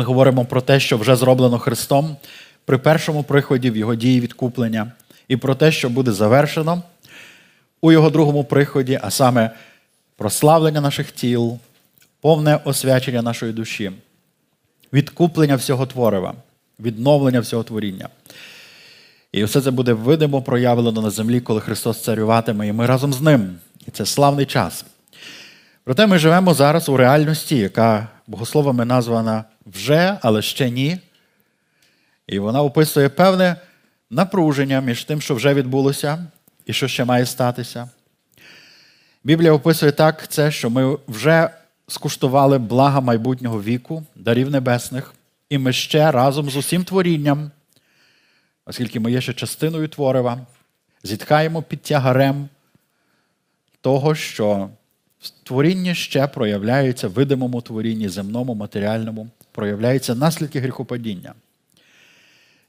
Ми говоримо про те, що вже зроблено Христом при першому приході в Його дії відкуплення, і про те, що буде завершено у Його другому приході, а саме прославлення наших тіл, повне освячення нашої душі, відкуплення всього творива, відновлення всього творіння. І все це буде видимо проявлено на землі, коли Христос царюватиме, і ми разом з ним. І це славний час. Проте ми живемо зараз у реальності, яка богословами названа вже, але ще ні. І вона описує певне напруження між тим, що вже відбулося, і що ще має статися. Біблія описує так це, що ми вже скуштували блага майбутнього віку, дарів небесних, і ми ще разом з усім творінням, оскільки ми є ще частиною творива, зітхаємо під тягарем того, що творінні ще проявляється, в видимому творінні, земному, матеріальному, проявляються наслідки гріхопадіння.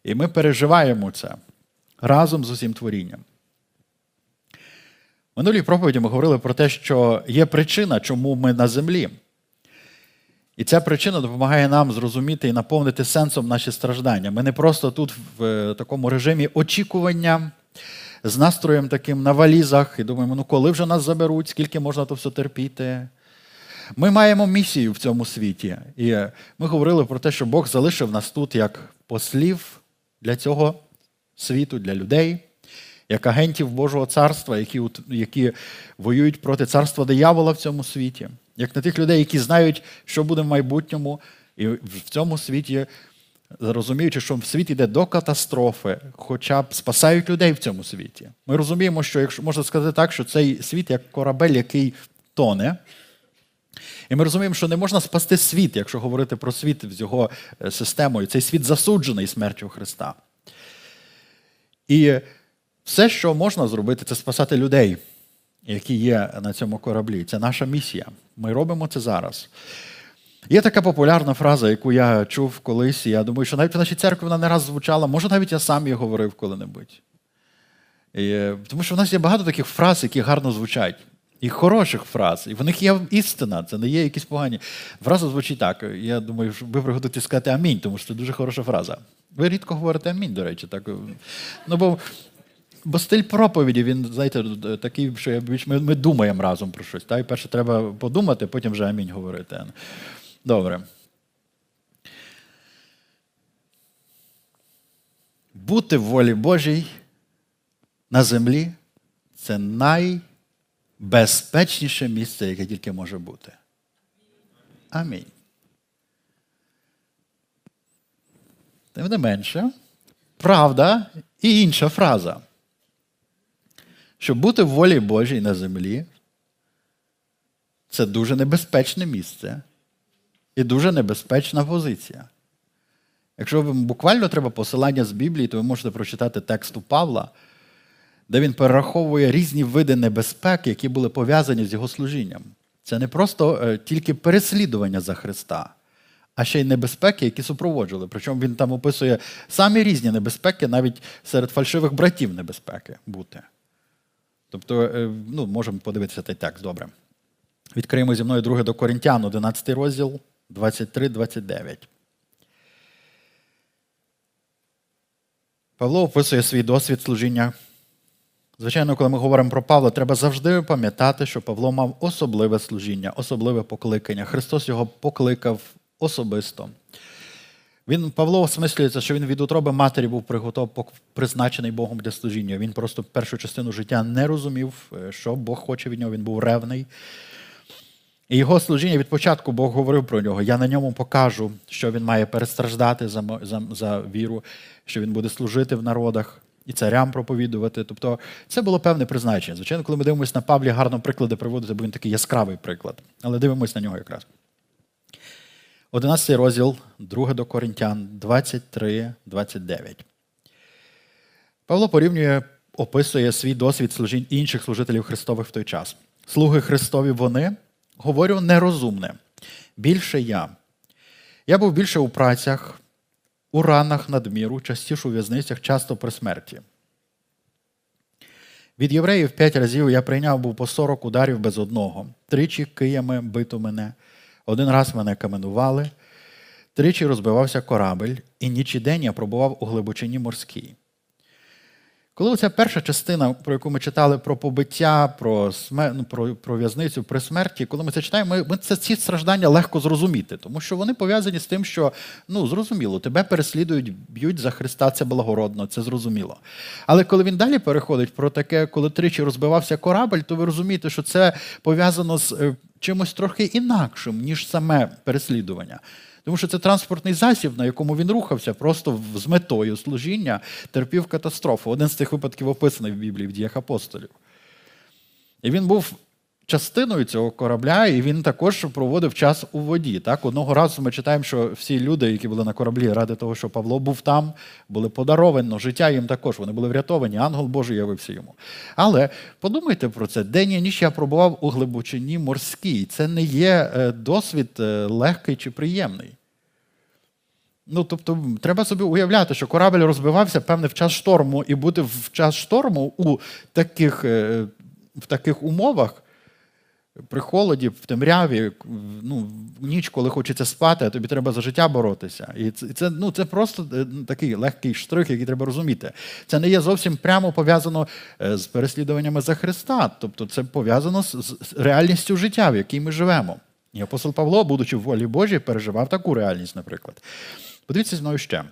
І ми переживаємо це разом з усім творінням. В минулій проповіді ми говорили про те, що є причина, чому ми на землі. І ця причина допомагає нам зрозуміти і наповнити сенсом наші страждання. Ми не просто тут в е, такому режимі очікування з настроєм таким на валізах і думаємо, ну коли вже нас заберуть, скільки можна то все терпіти. Ми маємо місію в цьому світі. І ми говорили про те, що Бог залишив нас тут як послів для цього світу, для людей, як агентів Божого царства, які які воюють проти царства диявола в цьому світі, як на тих людей, які знають, що буде в майбутньому, і в цьому світі, розуміючи, що світ йде до катастрофи, хоча б спасають людей в цьому світі. Ми розуміємо, що якщо можна сказати так, що цей світ як корабель, який тоне. І ми розуміємо, що не можна спасти світ, якщо говорити про світ з його е, системою. Цей світ засуджений смертю Христа. І все, що можна зробити, це спасати людей, які є на цьому кораблі. Це наша місія. Ми робимо це зараз. Є така популярна фраза, яку я чув колись, і я думаю, що навіть в нашій церкві вона не раз звучала, може, навіть я сам її говорив коли-небудь. Е, Тому що в нас є багато таких фраз, які гарно звучать. І хороших фраз, і в них є істина, це не є якісь погані. Фраза звучить так. Я думаю, що ви приготуєте сказати амінь, тому що це дуже хороша фраза. Ви рідко говорите амінь, до речі. Так. Ну, бо бо стиль проповіді, він, знаєте, такий, що ми, ми думаємо разом про щось. Так? І перше треба подумати, потім вже амінь говорити. Добре. Бути в волі Божій на землі це най безпечніше місце, яке тільки може бути. Амінь. Тим не менше, правда і інша фраза. Щоб бути в волі Божій на землі, це дуже небезпечне місце і дуже небезпечна позиція. Якщо вам буквально треба посилання з Біблії, то ви можете прочитати текст у Павла де він перераховує різні види небезпек, які були пов'язані з його служінням. Це не просто е, тільки переслідування за Христа, а ще й небезпеки, які супроводжували. Причому він там описує самі різні небезпеки, навіть серед фальшивих братів небезпеки бути. Тобто, е, ну, можемо подивитися цей текст добре. Відкриємо зі мною друге до Корінтян, 11 розділ, 23-29. Павло описує свій досвід служіння Звичайно, коли ми говоримо про Павла, треба завжди пам'ятати, що Павло мав особливе служіння, особливе покликання. Христос його покликав особисто. Він, Павло осмислюється, що він від утроби матері був приготов, призначений Богом для служіння. Він просто першу частину життя не розумів, е, що Бог хоче від нього, він був ревний. І його служіння від початку Бог говорив про нього. Я на ньому покажу, що він має перестраждати за, за, за віру, що він буде служити в народах і царям проповідувати. Тобто це було певне призначення. Звичайно, коли ми дивимося на Павлі, гарно приклади приводити, бо він такий яскравий приклад. Але дивимося на нього якраз. 11 розділ, 2 до Коринтян, 23, 29. Павло порівнює, описує свій досвід служінь інших служителів Христових в той час. Слуги Христові вони, говорю, нерозумне. Більше я. Я був більше у працях, у ранах надміру, частіше у в'язницях, часто при смерті. Від євреїв п'ять разів я прийняв був по 40 ударів без одного. Тричі киями бито мене, один раз мене каменували, Тричі розбивався корабель, і ніч і день я пробував у глибочині морській. Коли ця перша частина, про яку ми читали про побиття, про смер... ну, про, про в'язницю при смерті, коли ми це читаємо, ми, ми це ці страждання легко зрозуміти, тому що вони пов'язані з тим, що ну зрозуміло, тебе переслідують, б'ють за Христа, це благородно, це зрозуміло. Але коли він далі переходить про таке, коли тричі розбивався корабель, то ви розумієте, що це пов'язано з е, чимось трохи інакшим, ніж саме переслідування. Тому що це транспортний засіб, на якому він рухався, просто з метою служіння терпів катастрофу. Один з цих випадків описаний в Біблії в діях апостолів. І він був частиною цього корабля, і він також проводив час у воді. Так? Одного разу ми читаємо, що всі люди, які були на кораблі, ради того, що Павло був там, були подаровані, життя їм також, вони були врятовані, ангел Божий явився йому. Але подумайте про це, день і ніч я пробував у глибочині морській. Це не є е, досвід е, легкий чи приємний. Ну, тобто, треба собі уявляти, що корабль розбивався певне в час шторму, і бути в час шторму у таких, е, в таких умовах при холоді, в темряві, ну, ніч, коли хочеться спати, а тобі треба за життя боротися. І це ну, це просто е, такий легкий штрих, який треба розуміти. Це не є зовсім прямо пов'язано е, з переслідуваннями за Христа. Тобто це пов'язано з реальністю життя, в якій ми живемо. І апостол Павло, будучи в волі Божій, переживав таку реальність, наприклад. Подивіться зі мною ще.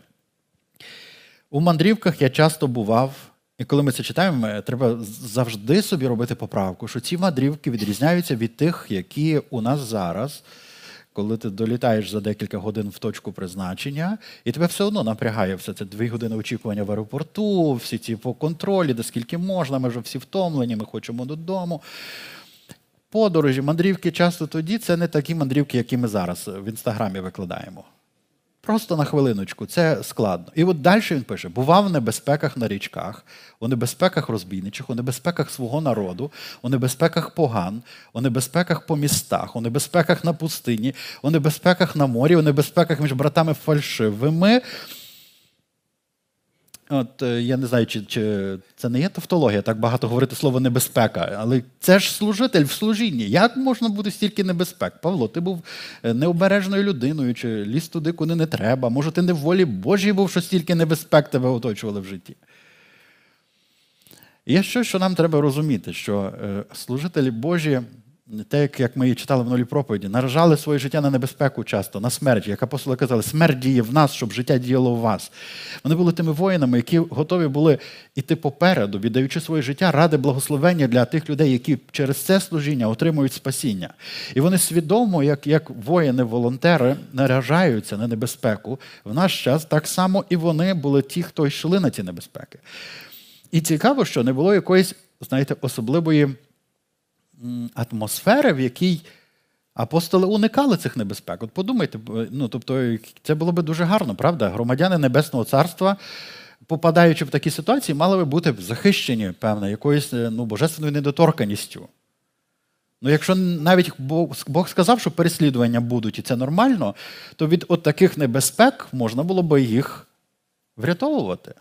У мандрівках я часто бував. І коли ми це читаємо, треба завжди собі робити поправку, що ці мандрівки відрізняються від тих, які у нас зараз, коли ти долітаєш за декілька годин в точку призначення, і тебе все одно напрягає все це дві години очікування в аеропорту, всі ці по контролі, де скільки можна, ми вже всі втомлені, ми хочемо додому. Подорожі, мандрівки часто тоді це не такі мандрівки, які ми зараз в інстаграмі викладаємо. Просто на хвилиночку, це складно. І от далі він пише: бував в небезпеках на річках, у небезпеках розбійничих, у небезпеках свого народу, у небезпеках поган, у небезпеках по містах, у небезпеках на пустині, у небезпеках на морі, у небезпеках між братами фальшивими. От е, я не знаю, чи чи це не є тавтологія, так багато говорити слово небезпека, але це ж служитель в служінні. Як можна бути стільки небезпек? Павло, ти був е, необережною людиною, чи ліз туди, куди не треба. Може, ти не в волі Божій був, що стільки небезпек тебе оточували в житті. Є щось, що нам треба розуміти, що е, служителі Божі те, як ми читали в нулі проповіді, наражали своє життя на небезпеку часто, на смерть. Як апостоли казали, смерть діє в нас, щоб життя діяло в вас. Вони були тими воїнами, які готові були йти попереду, віддаючи своє життя ради благословення для тих людей, які через це служіння отримують спасіння. І вони свідомо, як як воїни-волонтери, наражаються на небезпеку. В наш час так само і вони були ті, хто йшли на ці небезпеки. І цікаво, що не було якоїсь, знаєте, особливої атмосфери, в якій апостоли уникали цих небезпек. От подумайте, ну тобто, це було би дуже гарно, правда? Громадяни Небесного Царства. Попадаючи в такі ситуації, мали би бути захищені, певно, якоюсь ну, божественною недоторканістю. Ну, якщо навіть Бог, Бог сказав, що переслідування будуть, і це нормально, то від от таких небезпек можна було би їх врятовувати.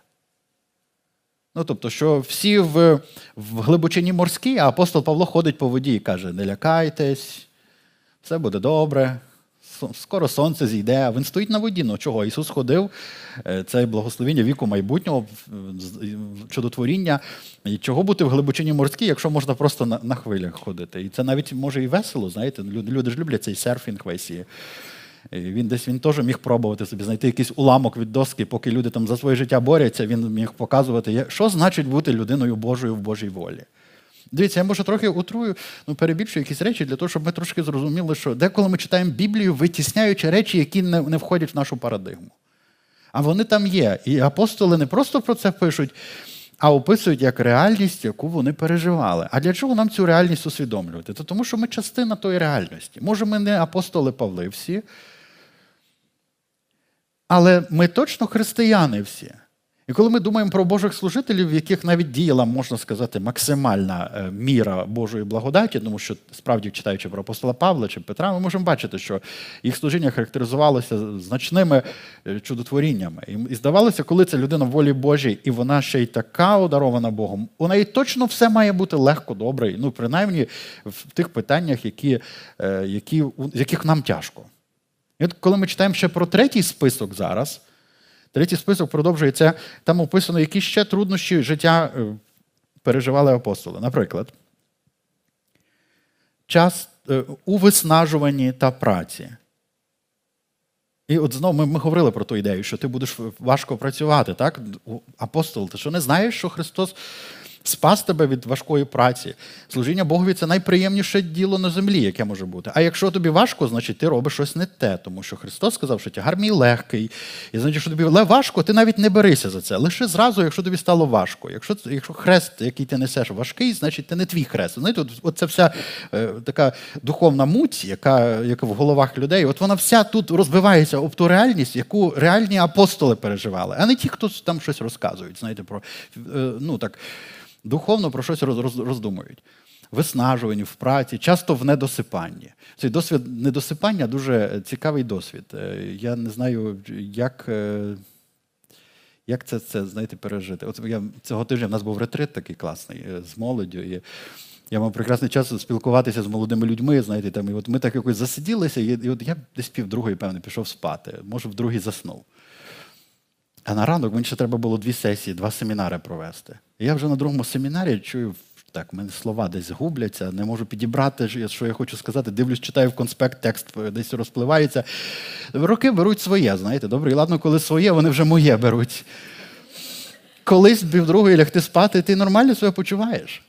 Ну, тобто, що всі в в глибочині морській, а апостол Павло ходить по воді і каже: не лякайтесь, все буде добре, скоро сонце зійде. А він стоїть на воді. Ну чого? Ісус ходив, е, це благословення віку майбутнього, чудотворіння. І чого бути в глибочині морській, якщо можна просто на, на хвилях ходити? І це навіть може і весело, знаєте, люди, люди ж люблять цей серфінг весь. Він десь він теж міг пробувати собі знайти якийсь уламок від доски, поки люди там за своє життя борються, він міг показувати, що значить бути людиною Божою в Божій волі. Дивіться, я може трохи утрую, ну перебільшую якісь речі для того, щоб ми трошки зрозуміли, що деколи ми читаємо Біблію, витісняючи речі, які не, не входять в нашу парадигму. А вони там є. І апостоли не просто про це пишуть, а описують як реальність, яку вони переживали. А для чого нам цю реальність усвідомлювати? То тому що ми частина тої реальності. Може, ми не апостоли Павли всі, але ми точно християни всі. І коли ми думаємо про Божих служителів, в яких навіть діяла, можна сказати, максимальна е, міра Божої благодаті, тому що справді читаючи про апостола Павла чи Петра, ми можемо бачити, що їх служіння характеризувалося значними е, чудотворіннями. І здавалося, коли це людина в волі Божій, і вона ще й така одарована Богом, у неї точно все має бути легко, добре, ну принаймні в тих питаннях, які, е, які, яких нам тяжко. І от коли ми читаємо ще про третій список зараз, третій список продовжується, там описано, які ще труднощі життя е, переживали апостоли. Наприклад, час е, у виснажуванні та праці. І от знову ми, ми говорили про ту ідею, що ти будеш важко працювати, так? Апостол, ти що не знаєш, що Христос спас тебе від важкої праці. Служіння Богові це найприємніше діло на землі, яке може бути. А якщо тобі важко, значить ти робиш щось не те, тому що Христос сказав, що тягар мій легкий. І значить, що тобі важко, ти навіть не берися за це. Лише зразу, якщо тобі стало важко. Якщо якщо хрест, який ти несеш, важкий, значить це не твій хрест. Знаєте, от, от це вся е, така духовна муть, яка яка в головах людей, от вона вся тут розбивається об ту реальність, яку реальні апостоли переживали, а не ті, хто там щось розказують. Знаєте, про е, ну так духовно про щось роздумують. Виснажувані в праці, часто в недосипанні. Цей досвід недосипання дуже цікавий досвід. Е, я не знаю, як е, як це це знаєте, пережити. От я Цього тижня в нас був ретрит такий класний е, з молоддю. І я мав прекрасний час спілкуватися з молодими людьми. знаєте, там, і от Ми так якось засиділися, і, і от я десь пів другої, певно, пішов спати, може, в другій заснув. А на ранок мені ще треба було дві сесії, два семінари провести. І я вже на другому семінарі чую, так, в мене слова десь губляться, не можу підібрати, що я хочу сказати. Дивлюсь, читаю в конспект, текст десь розпливається. Роки беруть своє, знаєте, добре, і ладно, коли своє, вони вже моє беруть. Колись півдругої лягти спати, ти нормально себе почуваєш.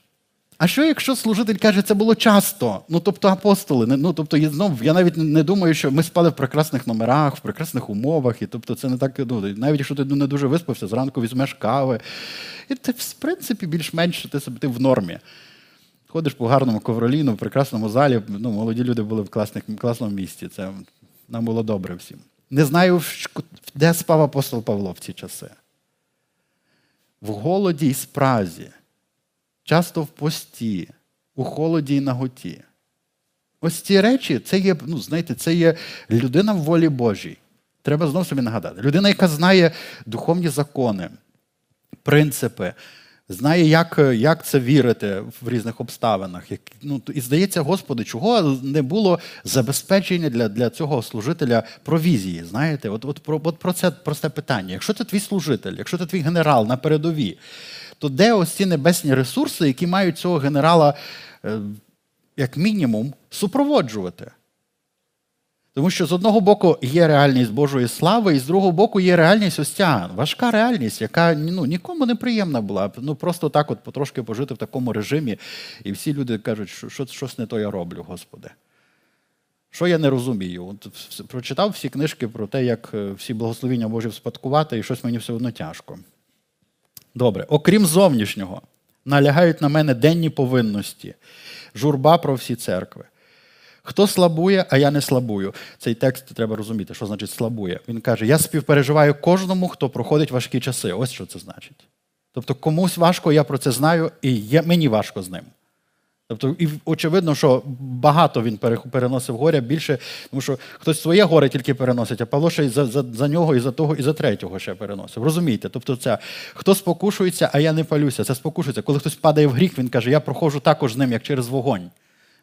А що, якщо служитель каже, це було часто? Ну, тобто апостоли, ну тобто, знов, я навіть не думаю, що ми спали в прекрасних номерах, в прекрасних умовах, і тобто це не так, ну, навіть якщо ти не дуже виспався, зранку візьмеш кави. І ти, в принципі, більш-менш ти ти в нормі. Ходиш по гарному ковроліну, в прекрасному залі. Ну, Молоді люди були в класних, класному місці. Це нам було добре всім. Не знаю, де спав апостол Павло в ці часи. В голоді і спразі часто в пості, у холоді і наготі. Ось ці речі, це є, ну, знаєте, це є людина в волі Божій. Треба знову собі нагадати. Людина, яка знає духовні закони, принципи, знає, як як це вірити в різних обставинах. Як, ну, І здається, Господи, чого не було забезпечення для для цього служителя провізії. Знаєте, от от, про от про це просте питання. Якщо ти твій служитель, якщо ти твій генерал на передовій, то де ось ці небесні ресурси, які мають цього генерала, е, як мінімум, супроводжувати? Тому що з одного боку є реальність Божої слави, і з другого боку є реальність ось ця важка реальність, яка ну, нікому не приємна була. Ну просто так от потрошки пожити в такому режимі, і всі люди кажуть, що, що щось не то я роблю, Господи. Що я не розумію? От Прочитав всі книжки про те, як е, всі благословіння Божі вспадкувати, і щось мені все одно тяжко. Добре, окрім зовнішнього, налягають на мене денні повинності, журба про всі церкви. Хто слабує, а я не слабую. Цей текст треба розуміти, що значить слабує. Він каже: Я співпереживаю кожному, хто проходить важкі часи. Ось що це значить. Тобто комусь важко, я про це знаю, і мені важко з ним. Тобто, і очевидно, що багато він переносив горя більше, тому що хтось своє горе тільки переносить, а Павло ще й за за, за нього, і за того, і за третього ще переносив. Розумієте? Тобто, це хто спокушується, а я не палюся. Це спокушується. Коли хтось падає в гріх, він каже, я проходжу також з ним, як через вогонь.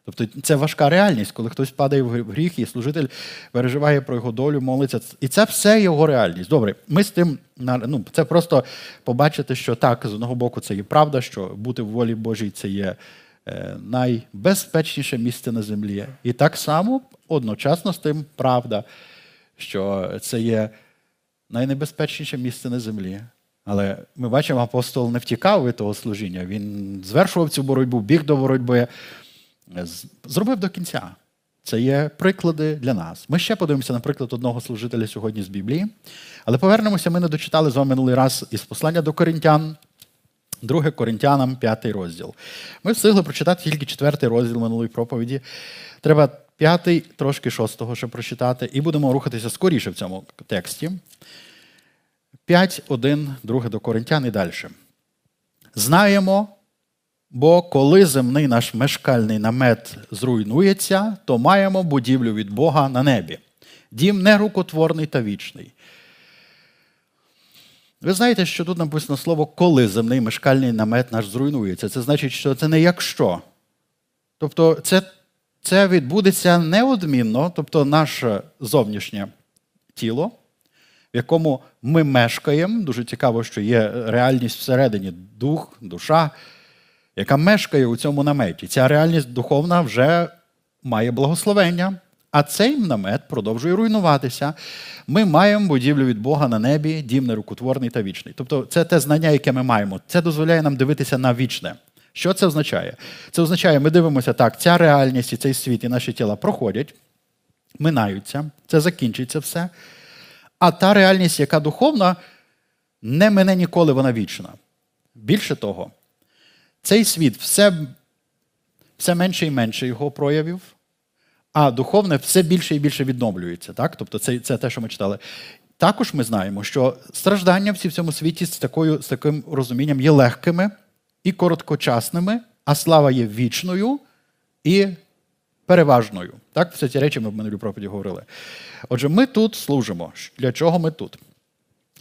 Тобто це важка реальність, коли хтось падає в гріх, і служитель переживає про його долю, молиться. І це все його реальність. Добре, ми з тим ну, це просто побачити, що так, з одного боку, це є правда, що бути в волі Божій це є. Е, найбезпечніше місце на землі. І так само одночасно з тим правда, що це є найнебезпечніше місце на землі. Але ми бачимо, апостол не втікав від того служіння. Він звершував цю боротьбу, біг до боротьби, зробив до кінця. Це є приклади для нас. Ми ще подивимося, наприклад, одного служителя сьогодні з Біблії. Але повернемося, ми не дочитали з вами минулий раз із послання до Коринтян, 2 Коринтянам, 5 розділ. Ми встигли прочитати тільки 4 розділ минулої проповіді. Треба п'ятий, трошки шостого ще прочитати, і будемо рухатися скоріше в цьому тексті. 5, 1, 2 до Коринтян і далі. Знаємо, бо коли земний наш мешкальний намет зруйнується, то маємо будівлю від Бога на небі. Дім нерукотворний та вічний. Ви знаєте, що тут написано слово коли земний мешкальний намет наш зруйнується. Це значить, що це не якщо. Тобто, це це відбудеться неодмінно, тобто наше зовнішнє тіло, в якому ми мешкаємо. Дуже цікаво, що є реальність всередині дух, душа, яка мешкає у цьому наметі. Ця реальність духовна вже має благословення. А цей намет продовжує руйнуватися. Ми маємо будівлю від Бога на небі, дім нерукотворний та вічний. Тобто, це те знання, яке ми маємо. Це дозволяє нам дивитися на вічне. Що це означає? Це означає, ми дивимося так, ця реальність і цей світ, і наші тіла проходять, минаються, це закінчиться все. А та реальність, яка духовна, не мине ніколи, вона вічна. Більше того, цей світ все, все менше і менше його проявів а духовне все більше і більше відновлюється. Так? Тобто це це те, що ми читали. Також ми знаємо, що страждання всі в цьому світі з такою, з таким розумінням є легкими і короткочасними, а слава є вічною і переважною. Так, все ці речі ми в минулій проповіді говорили. Отже, ми тут служимо. Для чого ми тут?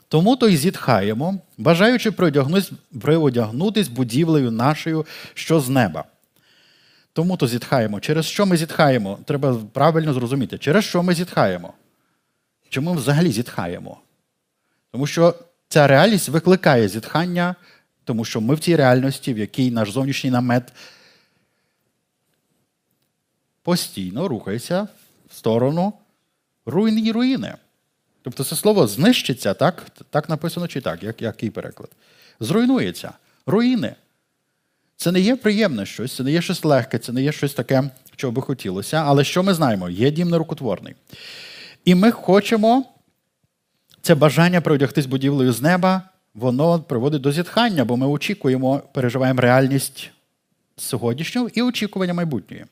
Тому то й зітхаємо, бажаючи приодягнутись будівлею нашою, що з неба. Тому то зітхаємо. Через що ми зітхаємо? Треба правильно зрозуміти, через що ми зітхаємо? Чому ми взагалі зітхаємо? Тому що ця реальність викликає зітхання, тому що ми в цій реальності, в якій наш зовнішній намет постійно рухається в сторону руїни і руїни. Тобто це слово знищиться, так Так написано чи так, як, який переклад? Зруйнується. Руїни. Це не є приємне щось, це не є щось легке, це не є щось таке, що би хотілося. Але що ми знаємо? Є дім нерукотворний. І ми хочемо це бажання приодягтись будівлею з неба, воно приводить до зітхання, бо ми очікуємо, переживаємо реальність сьогоднішнього і очікування майбутньої.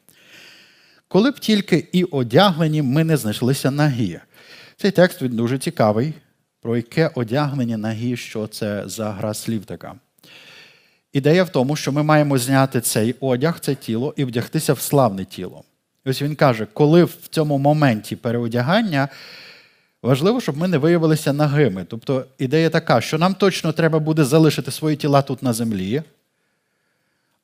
Коли б тільки і одягнені ми не знайшлися нагі. Цей текст він дуже цікавий, про яке одягнення нагі, що це за гра слів така. Ідея в тому, що ми маємо зняти цей одяг, це тіло, і вдягтися в славне тіло. ось він каже, коли в цьому моменті переодягання важливо, щоб ми не виявилися нагими. Тобто ідея така, що нам точно треба буде залишити свої тіла тут на землі,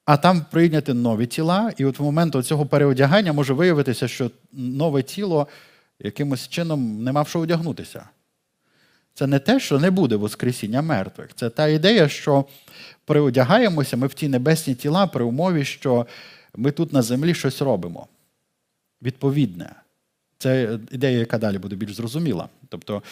а там прийняти нові тіла, і от в момент цього переодягання може виявитися, що нове тіло якимось чином не мав що одягнутися. Це не те, що не буде Воскресіння мертвих. Це та ідея, що приодягаємося ми в ті небесні тіла при умові, що ми тут на землі щось робимо. Відповідне. Це ідея, яка далі буде більш зрозуміла. Тобто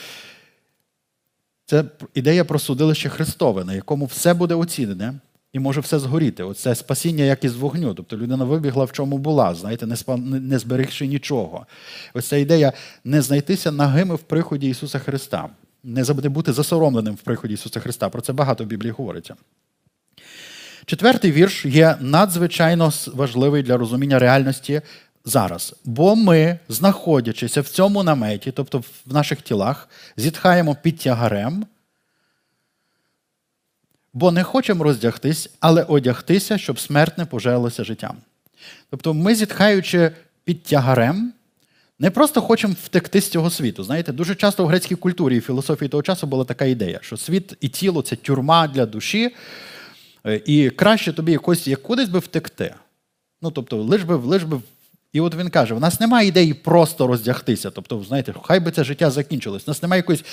це ідея про судилище Христове, на якому все буде оцінене і може все згоріти. Оце спасіння, як із вогню. Тобто людина вибігла в чому була, знаєте, не зберігши нічого. Ось ця ідея не знайтися нагими в приході Ісуса Христа не бути засоромленим в приході Ісуса Христа. Про це багато в Біблії говориться. Четвертий вірш є надзвичайно важливий для розуміння реальності зараз. Бо ми, знаходячися в цьому наметі, тобто в наших тілах, зітхаємо під тягарем, бо не хочемо роздягтись, але одягтися, щоб смертне пожалилося життям. Тобто, ми, зітхаючи під тягарем, не просто хочемо втекти з цього світу. Знаєте, дуже часто в грецькій культурі і філософії того часу була така ідея, що світ і тіло це тюрма для душі, е, і краще тобі якось як кудись би втекти. Ну, тобто, лиш би, лиш би. І от він каже: у нас немає ідеї просто роздягтися. Тобто, знаєте, хай би це життя закінчилось. У нас немає якоїсь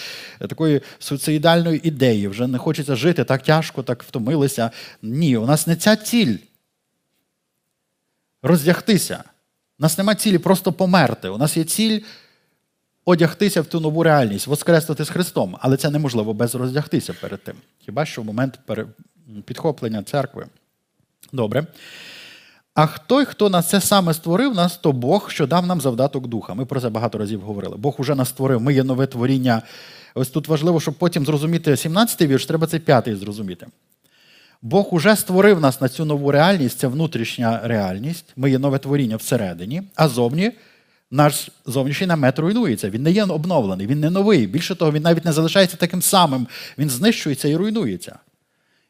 е, такої суїцидальної ідеї, вже не хочеться жити так тяжко, так втомилися. Ні, у нас не ця ціль. Роздягтися. У нас нема цілі просто померти. У нас є ціль одягтися в ту нову реальність, воскреснути з Христом. Але це неможливо без роздягтися перед тим. Хіба що в момент підхоплення церкви. Добре. А той, хто на це саме створив нас, то Бог, що дав нам завдаток духа. Ми про це багато разів говорили. Бог уже нас створив, ми є нове творіння. Ось тут важливо, щоб потім зрозуміти 17-й вірш, треба цей п'ятий зрозуміти. Бог уже створив нас на цю нову реальність, це внутрішня реальність. Ми є нове творіння всередині, а зовні наш зовнішній намет руйнується. Він не є обновлений, він не новий. Більше того, він навіть не залишається таким самим, він знищується і руйнується.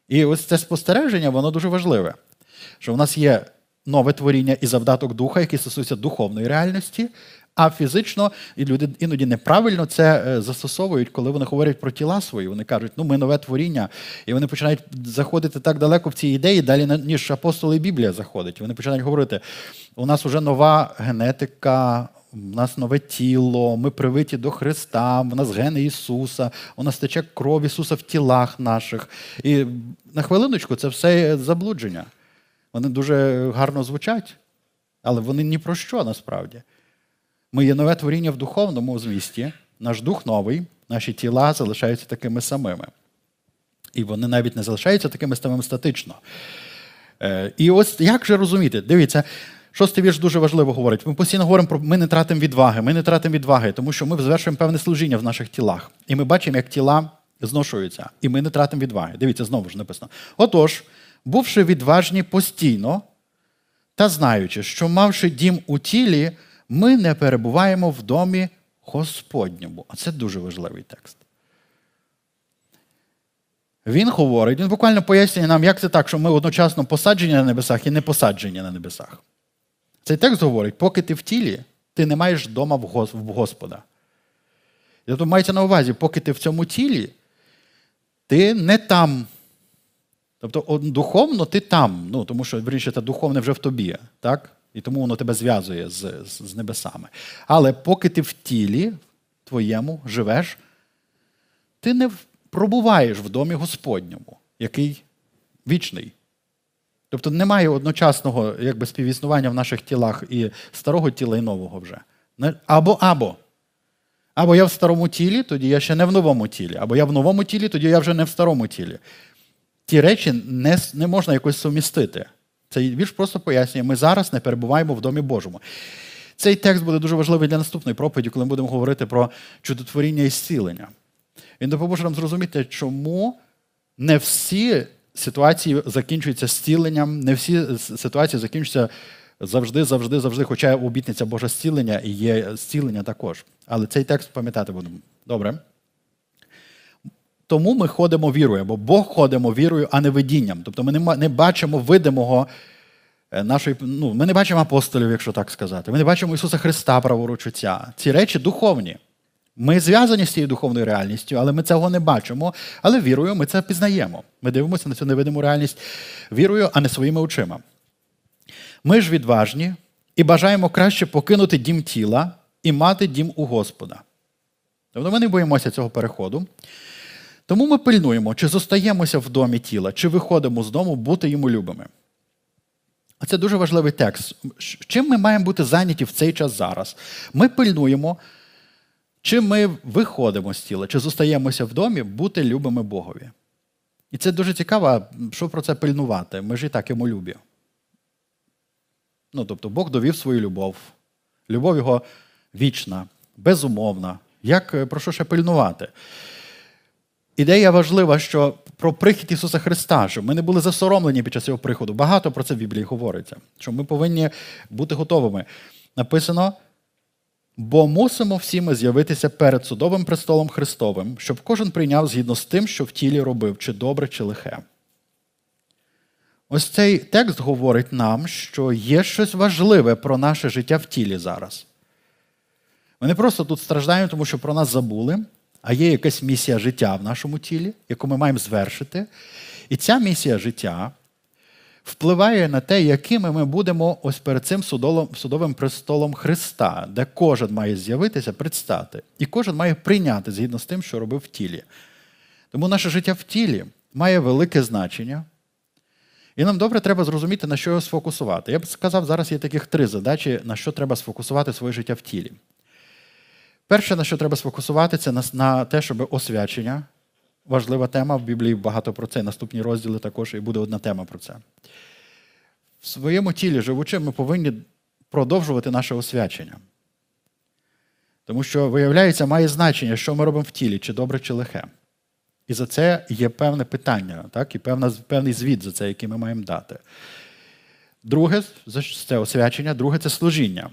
І ось це спостереження, воно дуже важливе. Що в нас є нове творіння і завдаток духа, який стосується духовної реальності, а фізично і люди іноді неправильно це е, застосовують, коли вони говорять про тіла свої. Вони кажуть, ну ми нове творіння, і вони починають заходити так далеко в ці ідеї, далі ніж апостоли і Біблія заходить. Вони починають говорити: у нас вже нова генетика. У нас нове тіло, ми привиті до Христа, у нас гени Ісуса, у нас тече кров Ісуса в тілах наших. І на хвилиночку це все заблудження. Вони дуже гарно звучать, але вони ні про що насправді. Ми є нове творіння в духовному змісті, наш дух новий, наші тіла залишаються такими самими. І вони навіть не залишаються такими самими статично. Е, і ось як же розуміти? Дивіться, шостий вірш дуже важливо говорить. Ми постійно говоримо про ми не тратимо відваги, ми не тратимо відваги, тому що ми звершуємо певне служіння в наших тілах. І ми бачимо, як тіла зношуються, і ми не тратимо відваги. Дивіться, знову ж написано. Отож, бувши відважні постійно та знаючи, що мавши дім у тілі ми не перебуваємо в домі Господньому. А це дуже важливий текст. Він говорить, він буквально пояснює нам, як це так, що ми одночасно посаджені на небесах і не посаджені на небесах. Цей текст говорить, поки ти в тілі, ти не маєш дома в Господа. Тобто мається на увазі, поки ти в цьому тілі, ти не там. Тобто духовно ти там, ну, тому що вірніше, це духовне вже в тобі. так? І тому воно тебе зв'язує з, з, з небесами. Але поки ти в тілі твоєму живеш, ти не пробуваєш в домі Господньому, який вічний. Тобто немає одночасного якби, співіснування в наших тілах і старого тіла, і нового вже. Або або. Або я в старому тілі, тоді я ще не в новому тілі. Або я в новому тілі, тоді я вже не в старому тілі. Ті речі не, не можна якось сумістити. Цей вірш просто пояснює, ми зараз не перебуваємо в домі Божому. Цей текст буде дуже важливий для наступної проповіді, коли ми будемо говорити про чудотворіння і зцілення. Він допоможе нам зрозуміти, чому не всі ситуації закінчуються зціленням, не всі ситуації закінчуються завжди, завжди, завжди. Хоча обітниця Божа зцілення і є зцілення також. Але цей текст пам'ятати будемо. Добре. Тому ми ходимо вірою, бо Бог ходимо вірою, а не видінням. Тобто ми не бачимо видимого е, нашої. Ну, Ми не бачимо апостолів, якщо так сказати. Ми не бачимо Ісуса Христа, праворуч Отця. Ці речі духовні. Ми зв'язані з цією духовною реальністю, але ми цього не бачимо. Але вірою ми це пізнаємо. Ми дивимося на цю невидиму реальність вірою, а не своїми очима. Ми ж відважні і бажаємо краще покинути дім тіла і мати дім у Господа. Тобто ми не боїмося цього переходу. Тому ми пильнуємо, чи зостаємося в домі тіла, чи виходимо з дому бути йому любими. А це дуже важливий текст. Чим ми маємо бути зайняті в цей час зараз? Ми пильнуємо, чи ми виходимо з тіла, чи зостаємося в домі, бути любими Богові. І це дуже цікаво, що про це пильнувати. Ми ж і так йому любі. Ну, тобто, Бог довів свою любов. Любов його вічна, безумовна. Як про що ще пильнувати? Ідея важлива, що про прихід Ісуса Христа, щоб ми не були засоромлені під час його приходу. Багато про це в Біблії говориться, що ми повинні бути готовими. Написано, бо мусимо всі ми з'явитися перед судовим престолом Христовим, щоб кожен прийняв згідно з тим, що в тілі робив, чи добре, чи лихе. Ось цей текст говорить нам, що є щось важливе про наше життя в тілі зараз. Ми не просто тут страждаємо, тому що про нас забули а є якась місія життя в нашому тілі, яку ми маємо звершити. І ця місія життя впливає на те, якими ми будемо ось перед цим судовим престолом Христа, де кожен має з'явитися, предстати. І кожен має прийняти згідно з тим, що робив в тілі. Тому наше життя в тілі має велике значення. І нам добре треба зрозуміти, на що його сфокусувати. Я б сказав, зараз є таких три задачі, на що треба сфокусувати своє життя в тілі. Перше, на що треба сфокусувати, це на те, щоб освячення. Важлива тема в Біблії багато про це. Наступні розділи також і буде одна тема про це. В своєму тілі, живучи, ми повинні продовжувати наше освячення. Тому що, виявляється, має значення, що ми робимо в тілі, чи добре, чи лихе. І за це є певне питання, так? і певна, певний звіт за це, який ми маємо дати. Друге це освячення, друге це служіння.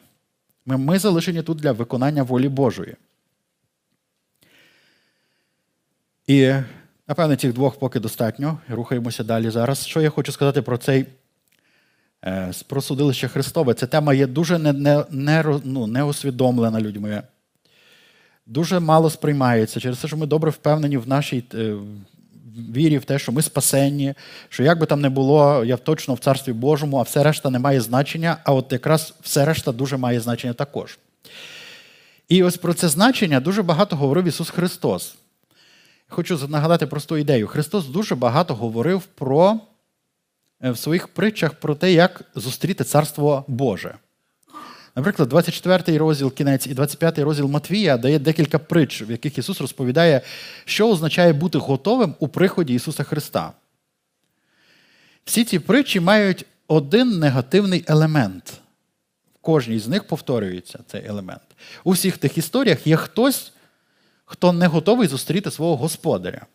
Ми, ми залишені тут для виконання волі Божої. І, напевне, цих двох поки достатньо. Рухаємося далі зараз. Що я хочу сказати про цей е, про судилище Христове. Ця тема є дуже не, не, не, ну, неосвідомлена людьми. Дуже мало сприймається через те, що ми добре впевнені в нашій е, вірі, в те, що ми спасенні, що як би там не було, я точно в Царстві Божому, а все решта не має значення, а от якраз все решта дуже має значення також. І ось про це значення дуже багато говорив Ісус Христос. Хочу нагадати просту ідею. Христос дуже багато говорив про е, в своїх притчах про те, як зустріти Царство Боже. Наприклад, 24 розділ кінець і 25 розділ Матвія дає декілька притч, в яких Ісус розповідає, що означає бути готовим у приході Ісуса Христа. Всі ці притчі мають один негативний елемент. В кожній з них повторюється цей елемент. У всіх тих історіях є хтось, хто не готовий зустріти свого господаря.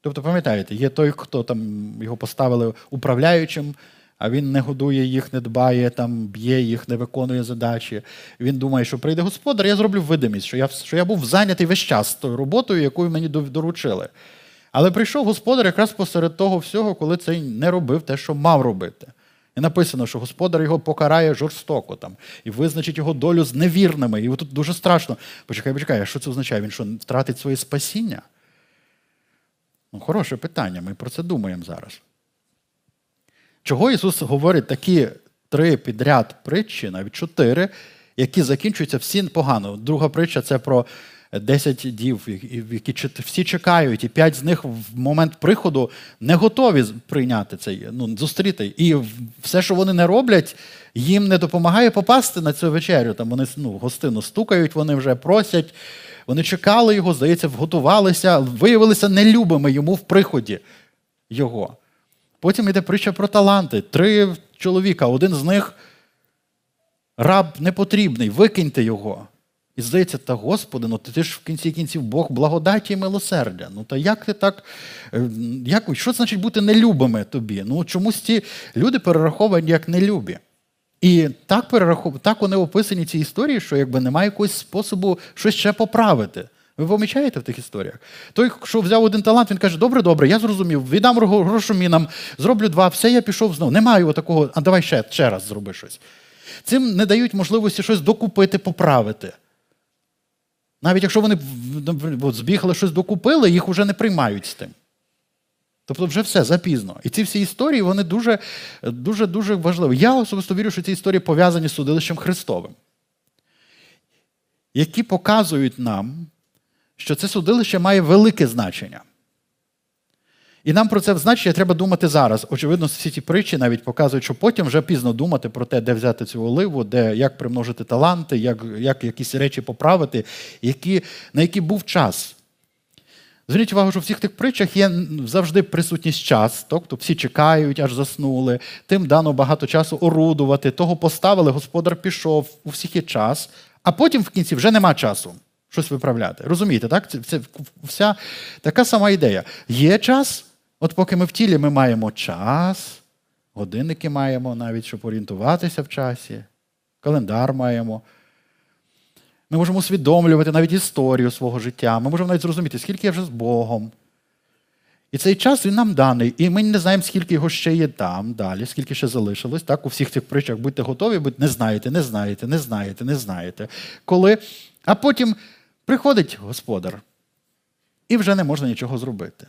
Тобто, пам'ятаєте, є той, хто там його поставили управляючим, а він не годує їх, не дбає, там, б'є їх, не виконує задачі. Він думає, що прийде господар, я зроблю видимість, що я що я був зайнятий весь час тою роботою, якою мені доручили. Але прийшов господар якраз посеред того всього, коли цей не робив те, що мав робити. І написано, що господар його покарає жорстоко там, і визначить його долю з невірними. І тут дуже страшно. Почекай, почекай, а що це означає? Він що втратить своє спасіння? Ну, Хороше питання, ми про це думаємо зараз. Чого Ісус говорить такі три підряд притчі, навіть чотири, які закінчуються всі погано. Друга притча це про 10 дів, які всі чекають, і п'ять з них в момент приходу не готові прийняти цей, ну, зустріти. І все, що вони не роблять, їм не допомагає попасти на цю вечерю. Там вони ну, гостину стукають, вони вже просять. Вони чекали його, здається, вготувалися, виявилися нелюбими йому в приході його. Потім йде притча про таланти. Три чоловіка, один з них раб непотрібний, викиньте його. І здається, та Господи, ну ти ж в кінці кінців Бог благодаті і милосердя. Ну та як ти так, е, як, що значить бути нелюбими тобі? Ну чомусь ці люди перераховані як нелюбі. І так перерахов... так вони описані ці історії, що якби немає якогось способу щось ще поправити. Ви помічаєте в тих історіях? Той, що взяв один талант, він каже: Добре, добре, я зрозумів, віддам грошомінам, зроблю два, все, я пішов знову. Немає такого, а давай ще, ще раз зроби щось. Цим не дають можливості щось докупити, поправити. Навіть якщо вони от, збігли щось докупили, їх вже не приймають з тим. Тобто вже все запізно. І ці всі історії вони дуже дуже, дуже важливі. Я особисто вірю, що ці історії пов'язані з судилищем Христовим, які показують нам, що це судилище має велике значення. І нам про це значення треба думати зараз. Очевидно, всі ці притчі навіть показують, що потім вже пізно думати про те, де взяти цю оливу, де, як примножити таланти, як як якісь речі поправити, які, на які був час. Зверніть увагу, що в всіх тих притчах є завжди присутність час, тобто всі чекають, аж заснули, тим дано багато часу орудувати, того поставили, господар пішов, у всіх є час, а потім в кінці вже нема часу щось виправляти. Розумієте, так? Це, це вся така сама ідея. Є час, от поки ми в тілі ми маємо час, годинники маємо навіть, щоб орієнтуватися в часі, календар маємо. Ми можемо усвідомлювати навіть історію свого життя. Ми можемо навіть зрозуміти, скільки я вже з Богом. І цей час він нам даний, і ми не знаємо, скільки його ще є там далі, скільки ще залишилось. Так, У всіх цих притчах будьте готові, будь не знаєте, не знаєте, не знаєте, не знаєте. Коли... А потім приходить господар, і вже не можна нічого зробити.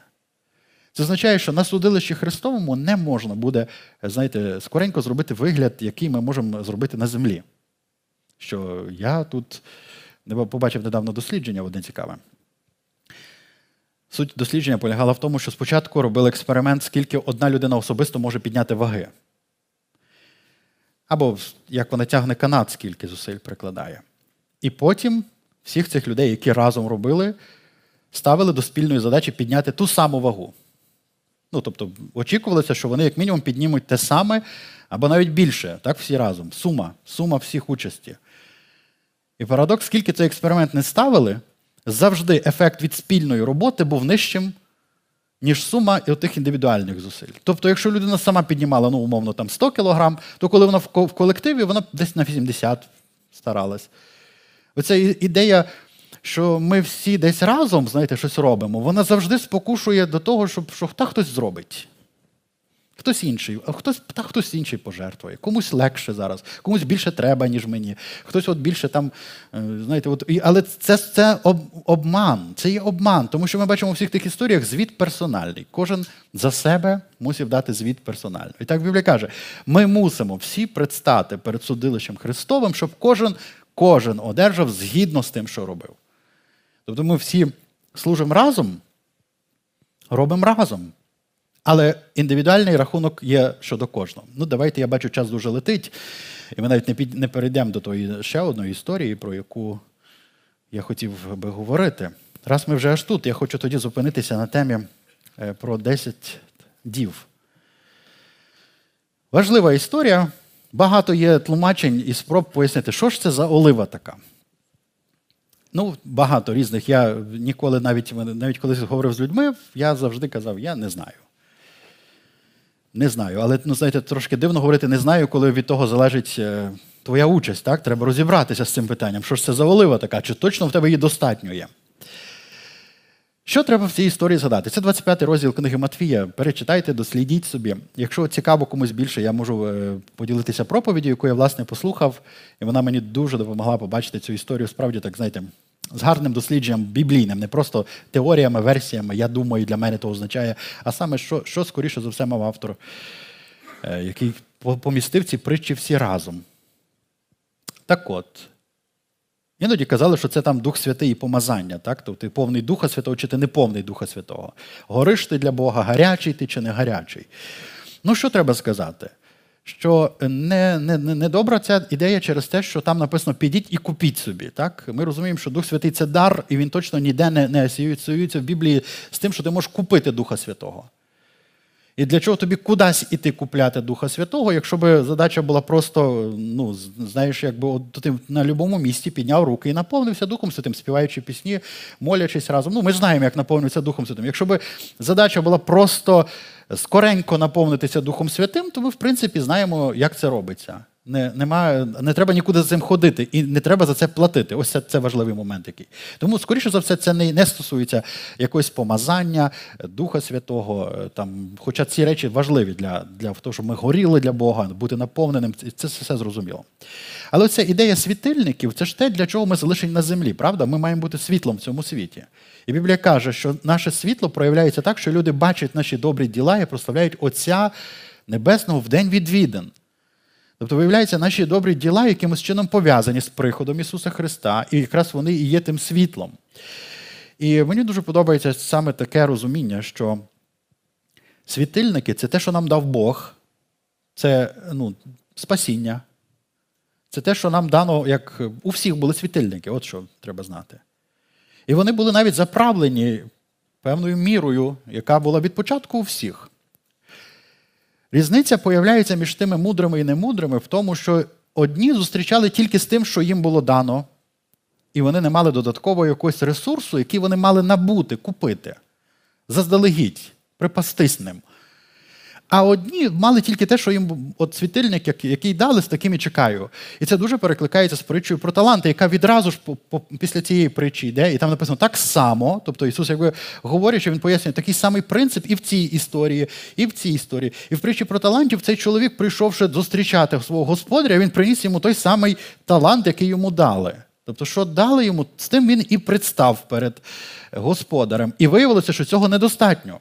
Це означає, що на судилищі Христовому не можна буде, знаєте, скоренько зробити вигляд, який ми можемо зробити на землі. Що я тут побачив недавно дослідження одне цікаве. Суть дослідження полягала в тому, що спочатку робили експеримент, скільки одна людина особисто може підняти ваги. Або як вона тягне канат, скільки зусиль прикладає. І потім всіх цих людей, які разом робили, ставили до спільної задачі підняти ту саму вагу. Ну, тобто, очікувалося, що вони, як мінімум, піднімуть те саме, або навіть більше, так, всі разом. Сума, сума всіх участі. І парадокс, скільки цей експеримент не ставили, завжди ефект від спільної роботи був нижчим, ніж сума і тих індивідуальних зусиль. Тобто, якщо людина сама піднімала, ну, умовно, там 100 кг, то коли вона в колективі, вона десь на 80 старалась. Оця ідея, що ми всі десь разом, знаєте, щось робимо, вона завжди спокушує до того, щоб що та хтось зробить. Хтось інший, а хтось та хтось інший пожертвує. Комусь легше зараз, комусь більше треба, ніж мені. Хтось от більше там, е, знаєте, от, але це це обман, це є обман, тому що ми бачимо у всіх тих історіях звіт персональний. Кожен за себе мусив дати звіт персонально. І так Біблія каже: ми мусимо всі предстати перед судилищем Христовим, щоб кожен, кожен одержав згідно з тим, що робив. Тобто ми всі служимо разом, робимо разом. Але індивідуальний рахунок є щодо кожного. Ну, давайте я бачу, час дуже летить, і ми навіть не під, не перейдемо до тої ще одної історії, про яку я хотів би говорити. Раз ми вже аж тут, я хочу тоді зупинитися на темі е, про 10 дів. Важлива історія. Багато є тлумачень і спроб пояснити, що ж це за олива така. Ну, багато різних. Я ніколи навіть навіть коли говорив з людьми, я завжди казав, я не знаю. Не знаю. Але ну, знаєте, трошки дивно говорити не знаю, коли від того залежить е, твоя участь. Так? Треба розібратися з цим питанням. Що ж це за олива така? Чи точно в тебе її достатньо є? Що треба в цій історії згадати? Це 25 й розділ книги Матвія. Перечитайте, дослідіть собі. Якщо цікаво комусь більше, я можу е, поділитися проповіддю, яку я власне послухав, і вона мені дуже допомогла побачити цю історію. Справді, так знаєте, з гарним дослідженням біблійним, не просто теоріями, версіями, я думаю, для мене то означає, а саме, що, що скоріше за все, мав автор, е, який помістив ці притчі всі разом. Так от. Іноді казали, що це там Дух Святий і помазання, так? Тобто ти повний Духа Святого, чи ти не повний Духа Святого. Гориш ти для Бога, гарячий ти чи не гарячий. Ну, що треба сказати? Що не не, не добра ця ідея через те, що там написано підіть і купіть собі. Так? Ми розуміємо, що Дух Святий це дар, і він точно ніде не не асоціюється в Біблії з тим, що ти можеш купити Духа Святого. І для чого тобі кудись іти купляти Духа Святого, якщо б задача була просто, ну, знаєш, якби от ти на будь-якому місці підняв руки і наповнився Духом Святим, співаючи пісні, молячись разом. Ну, ми знаємо, як наповнюється Духом Святим. Якщо б задача була просто скоренько наповнитися Духом Святим, то ми, в принципі, знаємо, як це робиться. Не нема, не треба нікуди з цим ходити, і не треба за це платити. Ось це це важливий момент. який. Тому, скоріше за все, це не не стосується якогось помазання Духа Святого. Е, там, Хоча ці речі важливі для для того, щоб ми горіли для Бога, бути наповненим, це все зрозуміло. Але ця ідея світильників це ж те, для чого ми залишені на землі. Правда? Ми маємо бути світлом в цьому світі. І Біблія каже, що наше світло проявляється так, що люди бачать наші добрі діла і прославляють Отця Небесного в день відвідин. Тобто, виявляється, наші добрі діла якимось чином пов'язані з приходом Ісуса Христа, і якраз вони і є тим світлом. І мені дуже подобається саме таке розуміння, що світильники це те, що нам дав Бог, це ну, спасіння. Це те, що нам дано, як у всіх були світильники, от що треба знати. І вони були навіть заправлені певною мірою, яка була від початку у всіх. Різниця появляється між тими мудрими і немудрими в тому, що одні зустрічали тільки з тим, що їм було дано, і вони не мали додаткового якогось ресурсу, який вони мали набути, купити, заздалегідь, припастись ним. А одні мали тільки те, що їм от світильник, який дали, з таким і чекаю. І це дуже перекликається з притчою про таланти, яка відразу ж по, по, після цієї притчі йде, і там написано так само. Тобто Ісус, якби говорить, що він пояснює такий самий принцип і в цій історії, і в цій історії. І в притчі про талантів цей чоловік, прийшовши зустрічати свого господаря, він приніс йому той самий талант, який йому дали. Тобто, що дали йому, з тим він і представ перед господарем. І виявилося, що цього недостатньо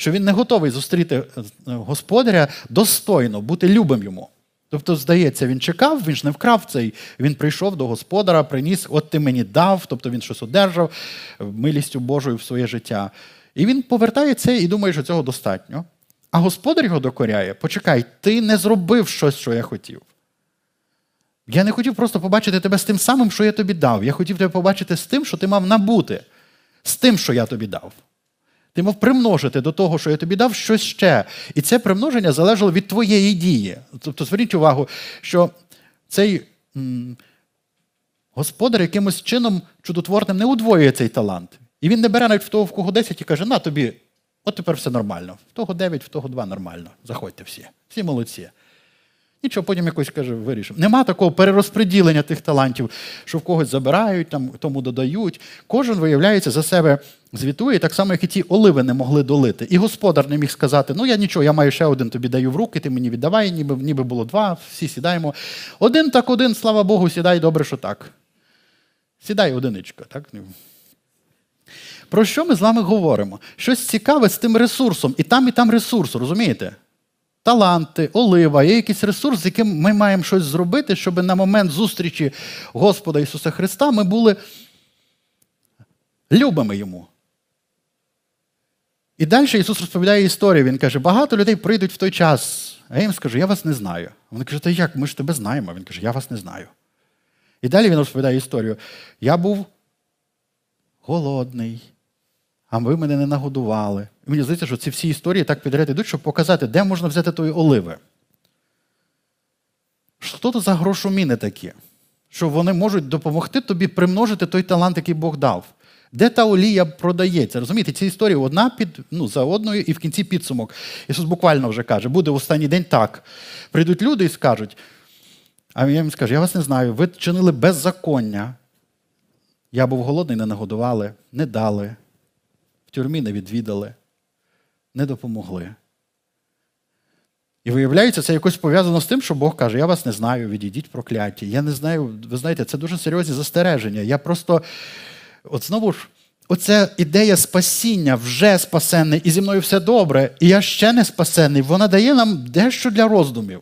що він не готовий зустріти е, господаря достойно, бути любим йому. Тобто, здається, він чекав, він ж не вкрав цей. Він прийшов до господара, приніс, от ти мені дав, тобто він щось одержав милістю Божою в своє життя. І він повертає це і думає, що цього достатньо. А господар його докоряє: почекай, ти не зробив щось, що я хотів. Я не хотів просто побачити тебе з тим самим, що я тобі дав. Я хотів тебе побачити з тим, що ти мав набути, з тим, що я тобі дав. Ти мав примножити до того, що я тобі дав щось ще. І це примноження залежало від твоєї дії. Тобто, зверніть увагу, що цей господар якимось чином чудотворним не удвоює цей талант. І він не бере навіть в того, в кого 10 і каже, на тобі, от тепер все нормально. В того 9, в того 2 нормально. Заходьте всі. Всі молодці. Нічого, потім якось каже, вирішимо. Нема такого перерозподілення тих талантів, що в когось забирають, там, тому додають. Кожен, виявляється, за себе звітує, так само, як і ті оливи не могли долити. І господар не міг сказати: ну я нічого, я маю ще один, тобі даю в руки, ти мені віддавай, ніби ніби було два, всі сідаємо. Один так один, слава Богу, сідай, добре, що так. Сідай одиничка. так? Про що ми з вами говоримо? Щось цікаве з тим ресурсом. І там, і там ресурс, розумієте? Таланти, олива, є якийсь ресурс, з яким ми маємо щось зробити, щоб на момент зустрічі Господа Ісуса Христа ми були любими Йому. І далі Ісус розповідає історію. Він каже, багато людей прийдуть в той час. А я їм скажу, я вас не знаю. Вони кажуть, та як? Ми ж тебе знаємо. Він каже, я вас не знаю. І далі він розповідає історію. Я був голодний, а ви мене не нагодували. І мені здається, що ці всі історії так підряд йдуть, щоб показати, де можна взяти тої оливи. Що то за грошоміни такі? Що вони можуть допомогти тобі примножити той талант, який Бог дав. Де та олія продається? Розумієте, ці історії одна під, ну, за одною і в кінці підсумок. Ісус буквально вже каже, буде в останній день так. Прийдуть люди і скажуть, а я їм скажу, я вас не знаю, ви чинили беззаконня. Я був голодний, не нагодували, не дали тюрмі не відвідали, не допомогли. І виявляється, це якось пов'язано з тим, що Бог каже, я вас не знаю, відійдіть прокляті. Я не знаю, ви знаєте, це дуже серйозні застереження. Я просто, от знову ж, оця ідея спасіння вже спасенний, і зі мною все добре, і я ще не спасенний, вона дає нам дещо для роздумів.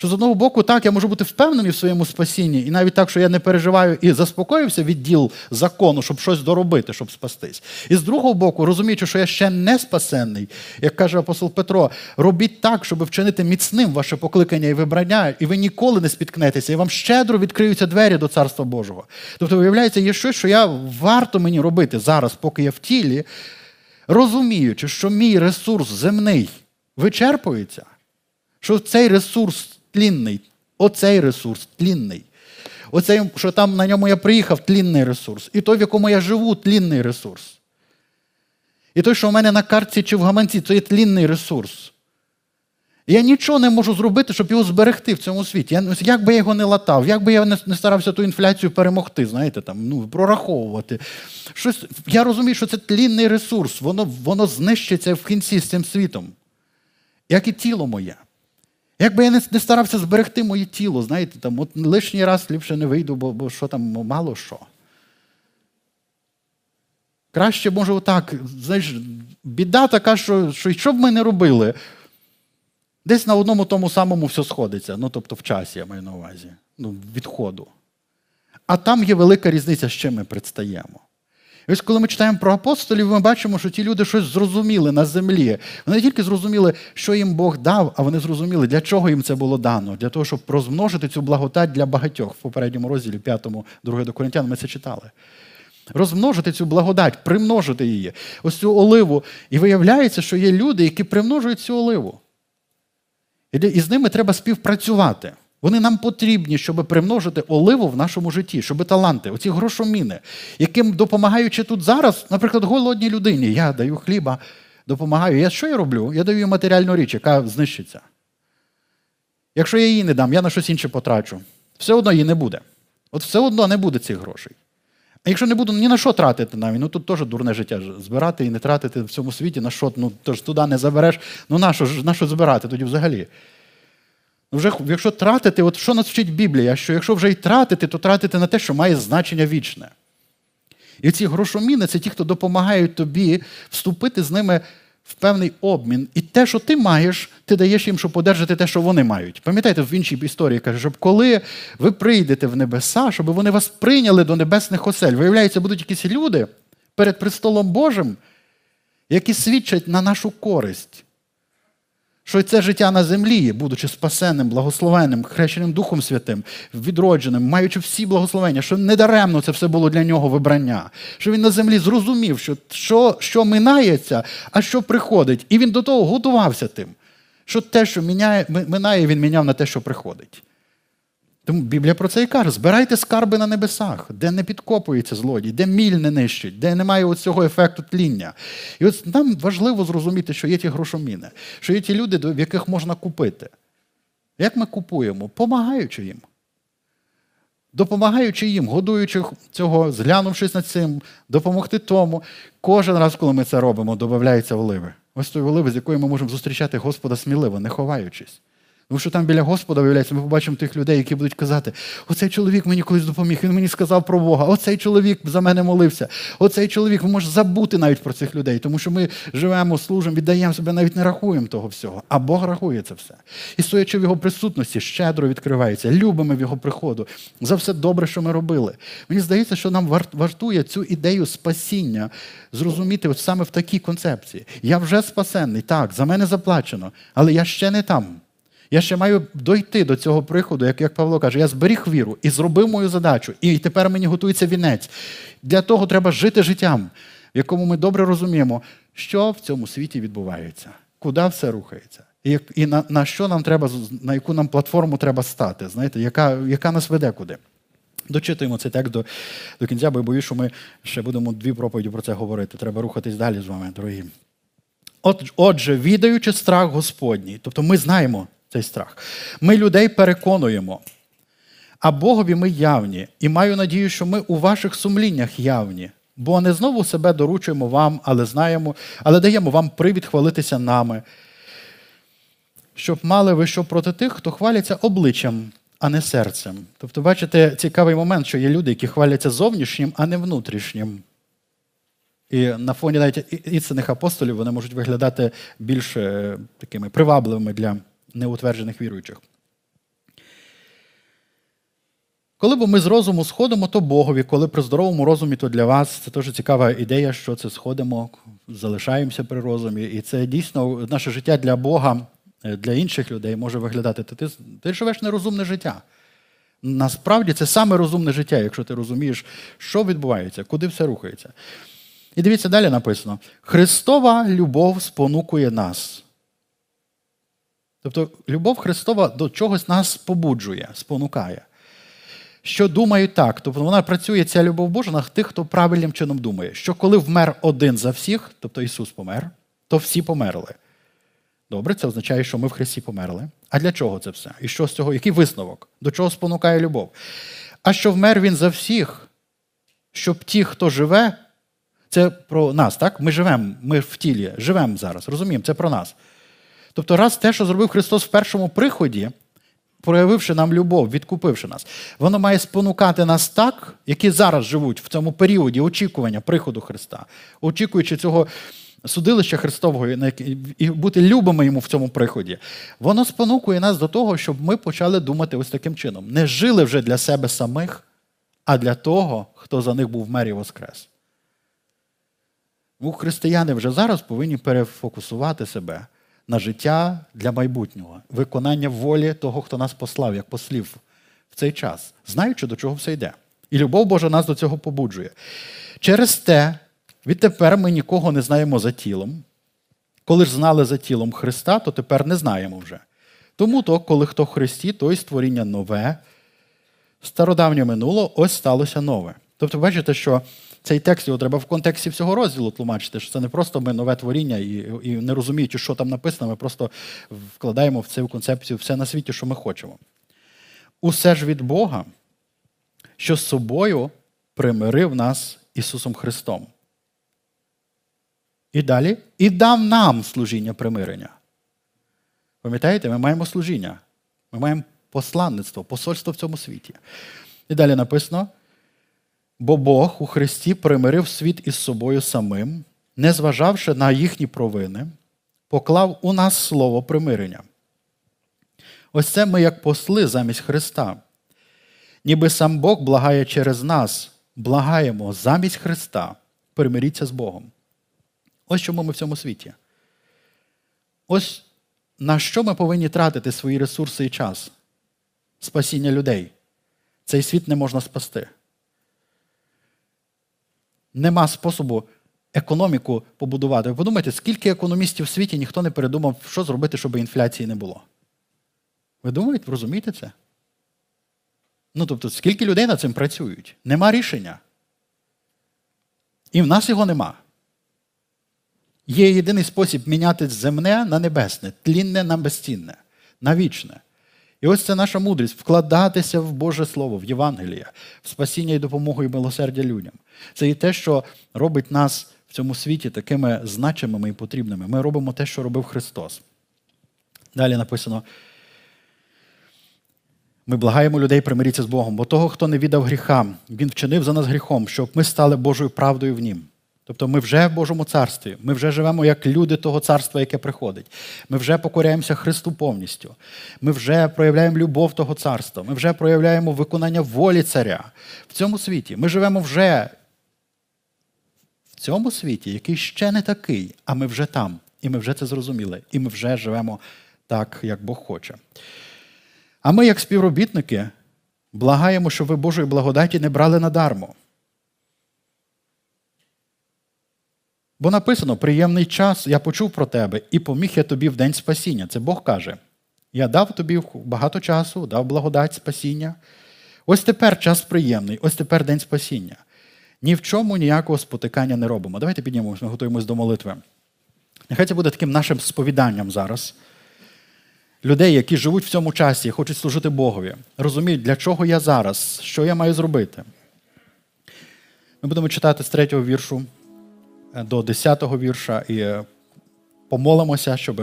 Що з одного боку, так, я можу бути впевнений в своєму спасінні, і навіть так, що я не переживаю і заспокоївся від діл закону, щоб щось доробити, щоб спастись. І з другого боку, розуміючи, що я ще не спасенний, як каже апостол Петро, робіть так, щоб вчинити міцним ваше покликання і вибрання, і ви ніколи не спіткнетеся, і вам щедро відкриються двері до Царства Божого. Тобто, виявляється, є щось, що я варто мені робити зараз, поки я в тілі, розуміючи, що мій ресурс земний вичерпується, що цей ресурс тлінний. Оцей ресурс тлінний. Оцей, що там на ньому я приїхав, тлінний ресурс. І той, в якому я живу, тлінний ресурс. І той, що в мене на картці чи в гаманці, це є тлінний ресурс. Я нічого не можу зробити, щоб його зберегти в цьому світі. Я, Як би я його не латав, як би я не, не старався ту інфляцію перемогти, знаєте, там, ну, прораховувати. Щось, Я розумію, що це тлінний ресурс, воно воно знищиться в кінці з цим світом. Як і тіло моє. Якби я не, старався зберегти моє тіло, знаєте, там, от лишній раз ліпше не вийду, бо, бо що там мало що. Краще, може, отак, знаєш, біда така, що що, що б ми не робили, десь на одному тому самому все сходиться. Ну, тобто в часі я маю на увазі, ну, відходу. А там є велика різниця, з чим ми предстаємо. І ось коли ми читаємо про апостолів, ми бачимо, що ті люди щось зрозуміли на землі. Вони не тільки зрозуміли, що їм Бог дав, а вони зрозуміли, для чого їм це було дано, для того, щоб розмножити цю благодать для багатьох. В попередньому розділі 5, 2 до Коринтян, ми це читали. Розмножити цю благодать, примножити її, ось цю оливу. І виявляється, що є люди, які примножують цю оливу. І з ними треба співпрацювати. Вони нам потрібні, щоб примножити оливу в нашому житті, щоб таланти, оці грошоміни, яким допомагаючи тут зараз, наприклад, голодній людині, я даю хліба, допомагаю. Я що я роблю? Я даю їй матеріальну річ, яка знищиться. Якщо я її не дам, я на щось інше потрачу. Все одно її не буде. От все одно не буде цих грошей. А якщо не буду ні на що тратити навіть, ну тут теж дурне життя збирати і не тратити в цьому світі, на що, ну тож туди не забереш, ну на що, на що збирати тоді взагалі? Вже, Якщо тратити, от що нас вчить Біблія, що якщо вже й тратити, то тратити на те, що має значення вічне. І ці грошоміни це ті, хто допомагають тобі вступити з ними в певний обмін. І те, що ти маєш, ти даєш їм, щоб одержати те, що вони мають. Пам'ятаєте, в іншій історії каже, щоб коли ви прийдете в небеса, щоб вони вас прийняли до небесних осель. Виявляється, будуть якісь люди перед престолом Божим, які свідчать на нашу користь що це життя на землі, будучи спасенним, благословенним, хрещеним Духом Святим, відродженим, маючи всі благословення, що недаремно це все було для нього вибрання, що він на землі зрозумів, що що, що минається, а що приходить. І він до того готувався тим, що те, що міняє, минає, він міняв на те, що приходить. Тому Біблія про це і каже: збирайте скарби на небесах, де не підкопується злодій, де міль не нищить, де немає цього ефекту тління. І от нам важливо зрозуміти, що є ті грошоміни, що є ті люди, в яких можна купити. Як ми купуємо? Помагаючи їм. Допомагаючи їм, годуючи цього, зглянувшись над цим, допомогти тому. Кожен раз, коли ми це робимо, додаються оливи. Ось той оливи, з якої ми можемо зустрічати Господа сміливо, не ховаючись. Тому що там біля Господа, виявляється, ми побачимо тих людей, які будуть казати: оцей чоловік мені колись допоміг, він мені сказав про Бога, оцей чоловік за мене молився, оцей чоловік ви можете забути навіть про цих людей, тому що ми живемо, служимо, віддаємо себе, навіть не рахуємо того всього. А Бог рахує це все. І стоячи в його присутності, щедро відкривається, любимо в його приходу за все добре, що ми робили. Мені здається, що нам вартує цю ідею спасіння зрозуміти от саме в такій концепції. Я вже спасенний, так, за мене заплачено, але я ще не там. Я ще маю дойти до цього приходу, як як Павло каже, я зберіг віру і зробив мою задачу, і тепер мені готується вінець. Для того треба жити життям, в якому ми добре розуміємо, що в цьому світі відбувається, куди все рухається, і і на на що нам треба, на яку нам платформу треба стати, знаєте, яка яка нас веде куди. Дочитуємо цей текст до до кінця, бо я боюсь, що ми ще будемо дві проповіді про це говорити. Треба рухатись далі з вами, дорогі. От, Отже, відаючи страх Господній, тобто ми знаємо цей страх. Ми людей переконуємо, а Богові ми явні, і маю надію, що ми у ваших сумліннях явні, бо не знову себе доручуємо вам, але знаємо, але даємо вам привід хвалитися нами, щоб мали ви що проти тих, хто хваляться обличчям, а не серцем. Тобто, бачите, цікавий момент, що є люди, які хваляться зовнішнім, а не внутрішнім. І на фоні навіть істинних апостолів вони можуть виглядати більш е, такими привабливими для неутверджених віруючих. Коли б ми з розуму сходимо, то Богові, коли при здоровому розумі, то для вас це теж цікава ідея, що це сходимо, залишаємося при розумі. І це дійсно наше життя для Бога, е, для інших людей може виглядати. Ти, ти живеш нерозумне життя. Насправді це саме розумне життя, якщо ти розумієш, що відбувається, куди все рухається. І дивіться, далі написано: Христова любов спонукує нас. Тобто любов Христова до чогось нас побуджує, спонукає. Що думають так, тобто вона працює ця любов Божа на тих, хто правильним чином думає, що коли вмер один за всіх, тобто Ісус помер, то всі померли. Добре, це означає, що ми в Христі померли. А для чого це все? І що з цього? Який висновок? До чого спонукає любов? А що вмер він за всіх, щоб ті, хто живе, це про нас, так? Ми живемо, ми в тілі, живемо зараз, розуміємо, це про нас. Тобто, раз те, що зробив Христос в першому приході, проявивши нам любов, відкупивши нас, воно має спонукати нас так, які зараз живуть в цьому періоді очікування приходу Христа, очікуючи цього судилища Христового і бути любими йому в цьому приході. Воно спонукує нас до того, щоб ми почали думати ось таким чином. Не жили вже для себе самих, а для того, хто за них був в мері Воскрес. Ну, християни вже зараз повинні перефокусувати себе на життя для майбутнього, виконання волі того, хто нас послав, як послів в цей час, знаючи, до чого все йде. І любов Божа нас до цього побуджує. Через те, відтепер ми нікого не знаємо за тілом. Коли ж знали за тілом Христа, то тепер не знаємо вже. Тому то, коли хто в Христі, то й створіння нове, стародавнє минуло, ось сталося нове. Тобто, бачите, що цей текст його треба в контексті всього розділу тлумачити, що це не просто ми нове творіння і і не розуміючи, що там написано, ми просто вкладаємо в цю концепцію все на світі, що ми хочемо. Усе ж від Бога, що з собою примирив нас Ісусом Христом. І далі і дав нам служіння примирення. Пам'ятаєте, ми маємо служіння, ми маємо посланництво, посольство в цьому світі. І далі написано. Бо Бог у Христі примирив світ із собою самим, не зважавши на їхні провини, поклав у нас слово примирення. Ось це ми, як посли замість Христа. Ніби сам Бог благає через нас, благаємо замість Христа, примиріться з Богом. Ось чому ми в цьому світі. Ось на що ми повинні тратити свої ресурси і час? Спасіння людей. Цей світ не можна спасти нема способу економіку побудувати. Ви подумайте, скільки економістів в світі ніхто не передумав, що зробити, щоб інфляції не було. Ви думаєте, розумієте це? Ну, тобто, скільки людей над цим працюють? Нема рішення. І в нас його нема. Є єдиний спосіб міняти земне на небесне, тлінне на безцінне, на вічне. І ось це наша мудрість вкладатися в Боже Слово, в Євангеліє, в спасіння і допомогу і милосердя людям. Це і те, що робить нас в цьому світі такими значимими і потрібними. Ми робимо те, що робив Христос. Далі написано. Ми благаємо людей примиритися з Богом, бо того, хто не віддав гріхам, Він вчинив за нас гріхом, щоб ми стали Божою правдою в Нім. Тобто ми вже в Божому царстві, ми вже живемо як люди того царства, яке приходить. Ми вже покоряємося Христу повністю. Ми вже проявляємо любов того царства, ми вже проявляємо виконання волі царя в цьому світі. Ми живемо вже в цьому світі, який ще не такий, а ми вже там. І ми вже це зрозуміли. І ми вже живемо так, як Бог хоче. А ми, як співробітники, благаємо, щоб ви Божої благодаті не брали надармо. Бо написано: приємний час я почув про тебе і поміг я тобі в день спасіння. Це Бог каже. Я дав тобі багато часу, дав благодать спасіння. Ось тепер час приємний, ось тепер день спасіння. Ні в чому ніякого спотикання не робимо. Давайте піднімемось, ми готуємось до молитви. Нехай це буде таким нашим сповіданням зараз. Людей, які живуть в цьому часі, хочуть служити Богові, розуміють, для чого я зараз, що я маю зробити. Ми будемо читати з третього віршу до 10-го вірша і е, помолимося, щоб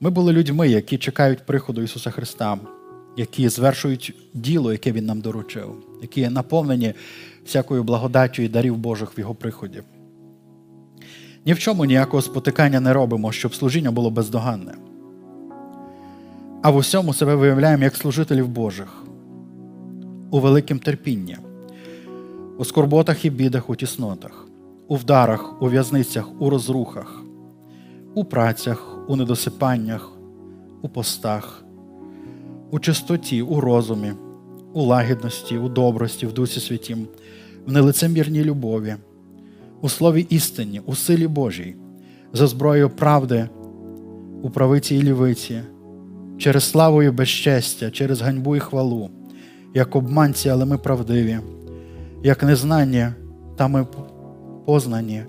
ми були людьми, які чекають приходу Ісуса Христа, які звершують діло, яке Він нам доручив, які наповнені всякою благодаттю і дарів Божих в Його приході. Ні в чому ніякого спотикання не робимо, щоб служіння було бездоганне. А в усьому себе виявляємо як служителів Божих, у великім терпінні, у скорботах і бідах, у тіснотах, у вдарах, у в'язницях, у розрухах, у працях, у недосипаннях, у постах, у чистоті, у розумі, у лагідності, у добрості, в Дусі Святім, в нелицемірній любові, у слові істині, у силі Божій, за зброєю правди, у правиці і лівиці, через славу і безчестя, через ганьбу і хвалу, як обманці, але ми правдиві, як незнанні, та ми познані,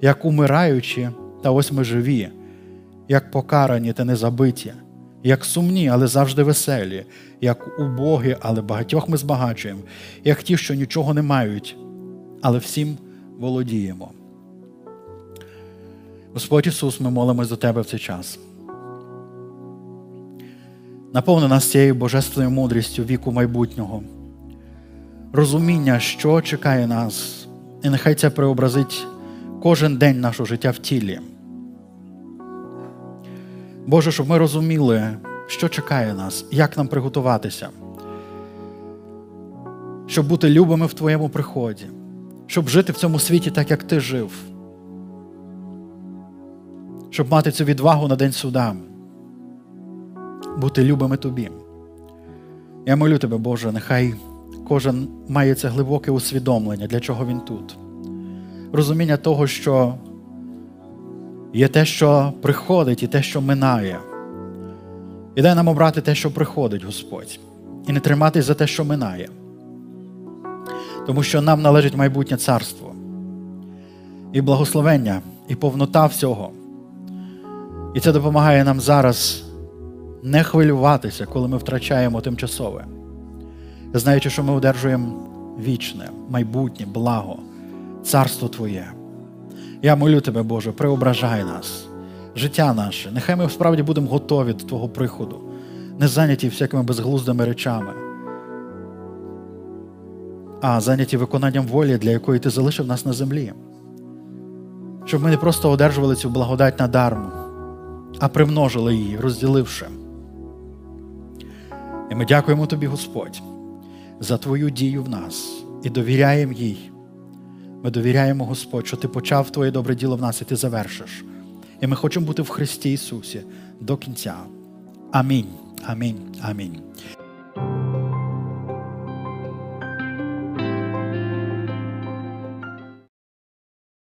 як умираючі, та ось ми живі, як покарані та незабиті, як сумні, але завжди веселі, як убогі, але багатьох ми збагачуємо, як ті, що нічого не мають, але всім володіємо. Господь Ісус, ми молимось до Тебе в цей час. Наповни нас цією божественною мудрістю віку майбутнього, розуміння, що чекає нас, і нехай це преобразить кожен день нашого життя в тілі. Боже, щоб ми розуміли, що чекає нас, як нам приготуватися, щоб бути любими в Твоєму приході, щоб жити в цьому світі так, як Ти жив, щоб мати цю відвагу на день суда, бути любими Тобі. Я молю Тебе, Боже, нехай кожен має це глибоке усвідомлення, для чого він тут. Розуміння того, що є те, що приходить, і те, що минає. І дай нам обрати те, що приходить, Господь, і не триматись за те, що минає. Тому що нам належить майбутнє царство, і благословення, і повнота всього. І це допомагає нам зараз не хвилюватися, коли ми втрачаємо тимчасове знаючи, що ми одержуємо вічне, майбутнє, благо, царство Твоє. Я молю Тебе, Боже, преображай нас, життя наше. Нехай ми справді будемо готові до Твого приходу, не зайняті всякими безглуздими речами, а зайняті виконанням волі, для якої ти залишив нас на землі. Щоб ми не просто одержували цю благодать надарму, а примножили її, розділивши. І ми дякуємо тобі, Господь за Твою дію в нас і довіряємо їй. Ми довіряємо, Господь, що Ти почав Твоє добре діло в нас і Ти завершиш. І ми хочемо бути в Христі Ісусі до кінця. Амінь. Амінь. Амінь.